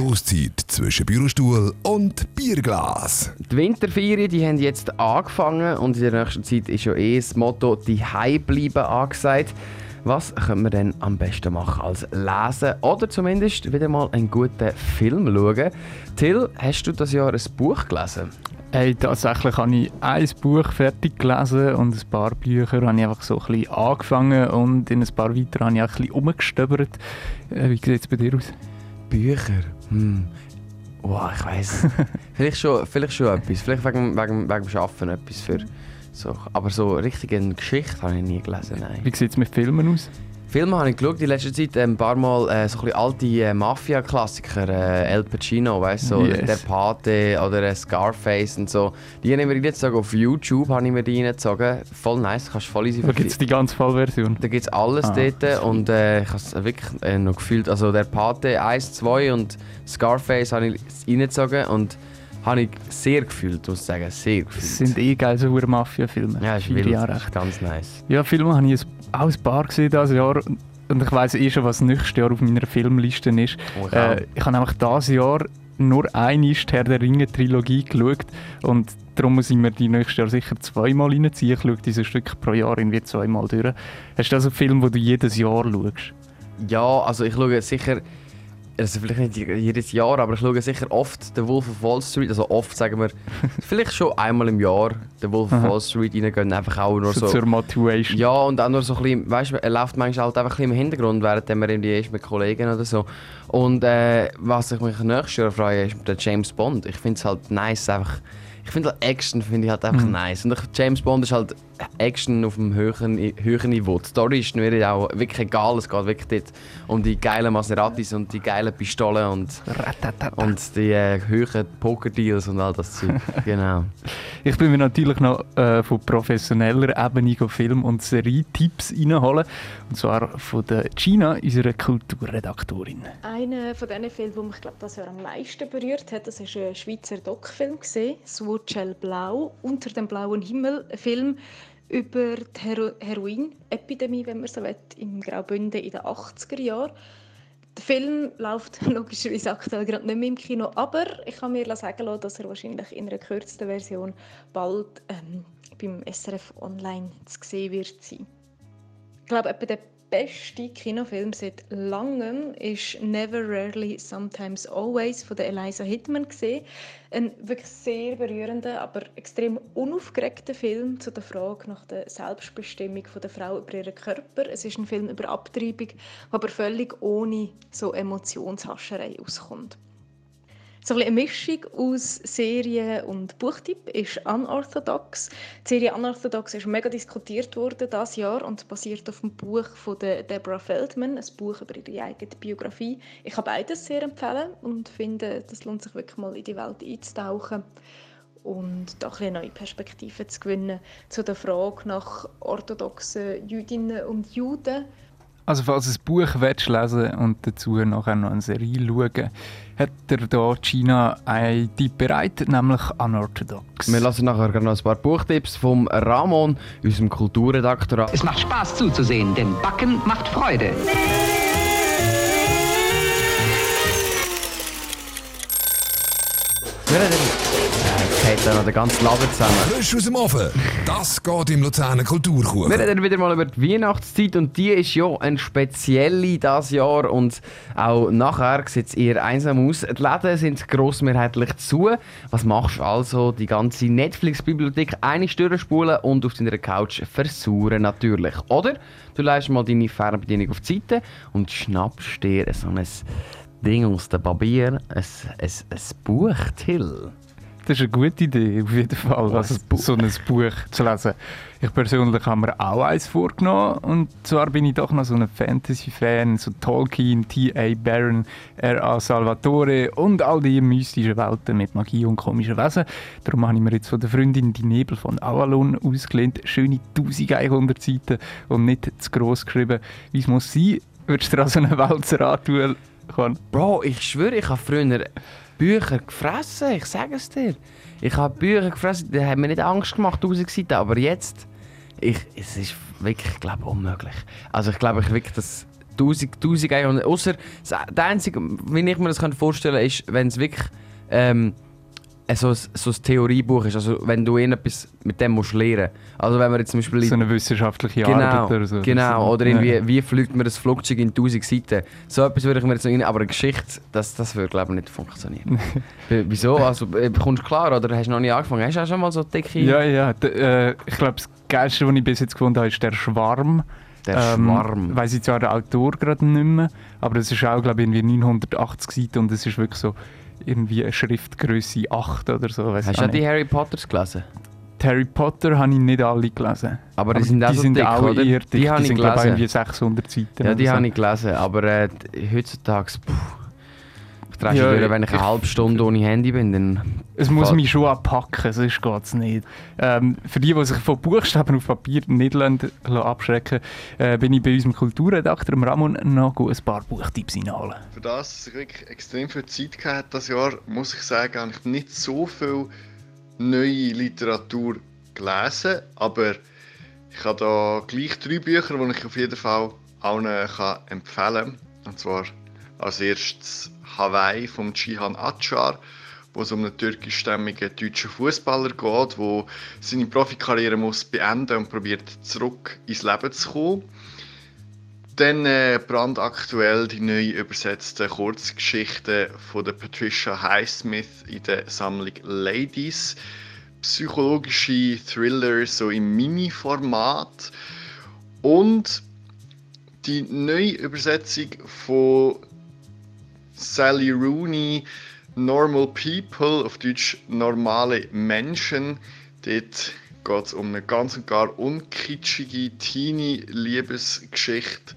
Stoßzeit zwischen Bürostuhl und Bierglas. Die Winterferien die haben jetzt angefangen und in der nächsten Zeit ist ja eh das Motto «Die bleiben» angesagt. Was können wir denn am besten machen als lesen oder zumindest wieder mal einen guten Film schauen? Till, hast du das Jahr ein Buch gelesen? Hey, tatsächlich habe ich ein Buch fertig gelesen und ein paar Bücher habe ich einfach so ein bisschen angefangen und in ein paar weiter habe ich auch ein bisschen umgestöbert. Äh, wie sieht es bei dir aus? Bücher? Hm. Wow, ich weiß. vielleicht, schon, vielleicht schon etwas. Vielleicht wegen, wegen, wegen dem Arbeiten etwas für. So. Aber so richtig eine Geschichte habe ich nie gelesen. Nein. Wie sieht es mit Filmen aus? Filme habe ich geschaut, in letzter Zeit ein paar Mal äh, so ein alte äh, Mafia-Klassiker, äh, El Pacino, weißt so, yes. der Pate oder äh, Scarface und so. Die habe ich mir reingezogen, auf YouTube habe ich mir die reingezogen. Voll nice, kannst voll easy Da gibt es die ganze Vollversion? Da gibt es alles ah, dort und äh, ich habe es wirklich äh, noch gefühlt, also der Pate 1, 2 und Scarface habe ich reingezogen und habe ich sehr gefühlt, muss ich sagen, sehr gefühlt. Das sind eh geile so Mafia-Filme. Ja, ist wild, ganz nice. Ja, Filme habe ich auch ein paar gesehen dieses Jahr und ich weiss eh schon, was nächstes Jahr auf meiner Filmliste ist. Oh, ich, äh, ich habe nämlich dieses Jahr nur eine Herr der Ringe-Trilogie geschaut und darum muss ich mir die nächstes Jahr sicher zweimal reinziehen. Ich schaue diese Stücke pro Jahr irgendwie zweimal durch. Hast du also einen Film, den du jedes Jahr schaust? Ja, also ich schaue sicher also vielleicht nicht jedes Jahr, aber ich schaue sicher oft den Wolf of Wall Street, also oft sagen wir, vielleicht schon einmal im Jahr den Wolf of Wall Street reingehen, einfach auch nur so... Zur Motivation. Ja, und auch nur so ein bisschen, weißt du, er läuft manchmal halt einfach ein bisschen im Hintergrund, während man irgendwie ist mit Kollegen oder so. Und äh, was ich mich nächstes Jahr freue, ist der James Bond. Ich finde es halt nice, einfach... Ich finde halt Action finde ich halt einfach mhm. nice. Und James Bond ist halt Action auf einem höheren, höheren Niveau. Die Story ist mir auch wirklich egal. Es geht wirklich dort um die geilen Maseratis und die geilen Pistolen und, und die äh, höheren Pokerdeals und all das Zeug. genau. Ich bin mir natürlich noch äh, von professioneller Ebene Film- und Serie-Tipps reinholen. Und zwar von der Gina, unserer Kulturredaktorin. Einer von diesen Filmen, der mich glaub, das am meisten berührt hat, das war ein Schweizer Doc-Film, «Swurchel Blau», «Unter dem blauen Himmel», ein Film über die Hero Heroin-Epidemie, wenn man so will, im Graubünden in den 80er Jahren. Der Film läuft logischerweise aktuell gerade nicht mehr im Kino, aber ich kann mir sagen lassen, dass er wahrscheinlich in einer gekürzten Version bald ähm, beim SRF Online zu sehen wird sein. Ich glaube, etwa der beste Kinofilm seit langem ist Never, Rarely, Sometimes, Always von der Eliza Hittman. Ein wirklich sehr berührender, aber extrem unaufgeregter Film zu der Frage nach der Selbstbestimmung der Frau über ihren Körper. Es ist ein Film über Abtreibung, aber völlig ohne so Emotionshascherei auskommt. So ein eine Mischung aus Serie und Buchtipp ist Unorthodox. Die Serie Unorthodox ist mega diskutiert worden das Jahr und basiert auf dem Buch von Deborah Feldman, ein Buch über ihre eigene Biografie. Ich kann beides sehr empfehlen und finde, das lohnt sich wirklich mal in die Welt einzutauchen und da eine neue Perspektive zu gewinnen zu der Frage nach orthodoxen Jüdinnen und Juden also falls du ein Buch willst lesen und dazu nachher noch eine Serie schauen, hat er da China ein Tipp bereit, nämlich Unorthodox. Wir lassen nachher noch ein paar Buchtipps vom Ramon, unserem Kulturredaktor. Es macht Spaß zuzusehen, denn Backen macht Freude. Geht dann noch den ganzen Laden zusammen. Frisch aus dem Ofen. Das geht im Luzerner Kulturkuchen. Wir reden wieder mal über die Weihnachtszeit und die ist ja ein spezielle dieses Jahr und auch nachher sieht es eher einsam aus. Die Läden sind grossmehrheitlich zu. Was machst du also? Die ganze Netflix-Bibliothek eine durchspulen und auf deiner Couch versauern natürlich. Oder du leist mal deine Fernbedienung auf die Seite und schnappst dir so ein Ding aus der Barbier, ein, ein, ein Buch, Till. Das ist eine gute Idee, auf jeden Fall, oh, also so ein Buch zu lesen. Ich persönlich habe mir auch eins vorgenommen. Und zwar bin ich doch noch so ein Fantasy-Fan, so Tolkien, T.A. Barron, R.A. Salvatore und all die mystischen Welten mit Magie und komischen Wesen. Darum habe ich mir jetzt von der Freundin die Nebel von Avalon ausgelehnt. Schöne 1100 Seiten und nicht zu gross geschrieben, wie es muss sein. Würdest du dir also eine Wälzer antun? Bro, ich schwöre, ich habe früher Bücher gefressen, ich sage es dir. Ich habe Bücher gefressen, die haben mir nicht Angst gemacht, Seiten, aber jetzt, ich, es ist wirklich, glaube unmöglich. Also ich glaube ich wirklich, dass 1000, 1100. Außer der einzige, wie ich mir das vorstellen kann, ist, wenn es wirklich ähm, so, so ein Theoriebuch ist. Also wenn du etwas mit dem musst lernen. Also wenn man jetzt zum Beispiel... So eine wissenschaftliche genau, Arbeit oder so. Genau, oder irgendwie, ja. wie fliegt man das Flugzeug in 1000 Seiten. So etwas würde ich mir jetzt noch rein... Aber eine Geschichte, das, das würde glaube ich nicht funktionieren. Wieso? Also kommst du klar oder hast du noch nicht angefangen? Hast du auch schon mal so dicke... Ja, ja. Äh, ich glaube, das Geilste, was ich bis jetzt gefunden habe, ist der Schwarm. Der ähm, Schwarm. Weiß ich zwar den Autor gerade nicht mehr, aber das ist auch, glaube ich, irgendwie 980 Seiten und es ist wirklich so irgendwie eine Schriftgröße 8 oder so. Hast du die Harry Potters gelesen? Die Harry Potter habe ich nicht alle gelesen. Aber die sind, aber die so sind dick, auch eher dick. Die, die sind, glaube ich, irgendwie 600 Seiten. Ja, die so. habe ich gelesen. Aber äh, heutzutage... Puh drehst ja, durch, wenn ich eine halbe Stunde ohne Handy bin, dann... Es muss mich schon anpacken, sonst geht es nicht. Ähm, für die, die sich von Buchstaben auf Papier nicht lassen, abschrecken äh, bin ich bei unserem Kulturredakteur Ramon noch ein paar Buchtipps einholen. Für das, dass ich wirklich extrem viel Zeit hatte das Jahr, muss ich sagen, habe ich nicht so viel neue Literatur gelesen, aber ich habe da gleich drei Bücher, die ich auf jeden Fall allen empfehlen kann. Und zwar als erstes Hawaii von Cihan Achar, wo es um einen türkischstämmigen deutschen Fußballer geht, der seine Profikarriere muss beenden und probiert zurück ins Leben zu kommen. Dann äh, brandaktuell die neu übersetzten Kurzgeschichten von der Patricia Highsmith in der Sammlung Ladies. Psychologische Thriller so im Mini-Format. Und die neue Übersetzung von Sally Rooney, Normal People, auf Deutsch normale Menschen. Dort geht es um eine ganz und gar unkitschige Teenie-Liebesgeschichte.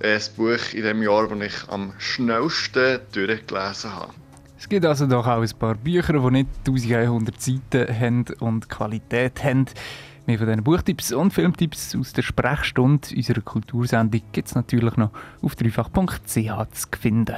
Das Buch in dem Jahr, das ich am schnellsten durchgelesen habe. Es gibt also doch auch ein paar Bücher, die nicht 1100 Seiten haben und Qualität haben. Mehr von diesen Buchtipps und Filmtipps aus der Sprechstunde unserer Kultursendung gibt es natürlich noch auf dreifach.ch zu finden.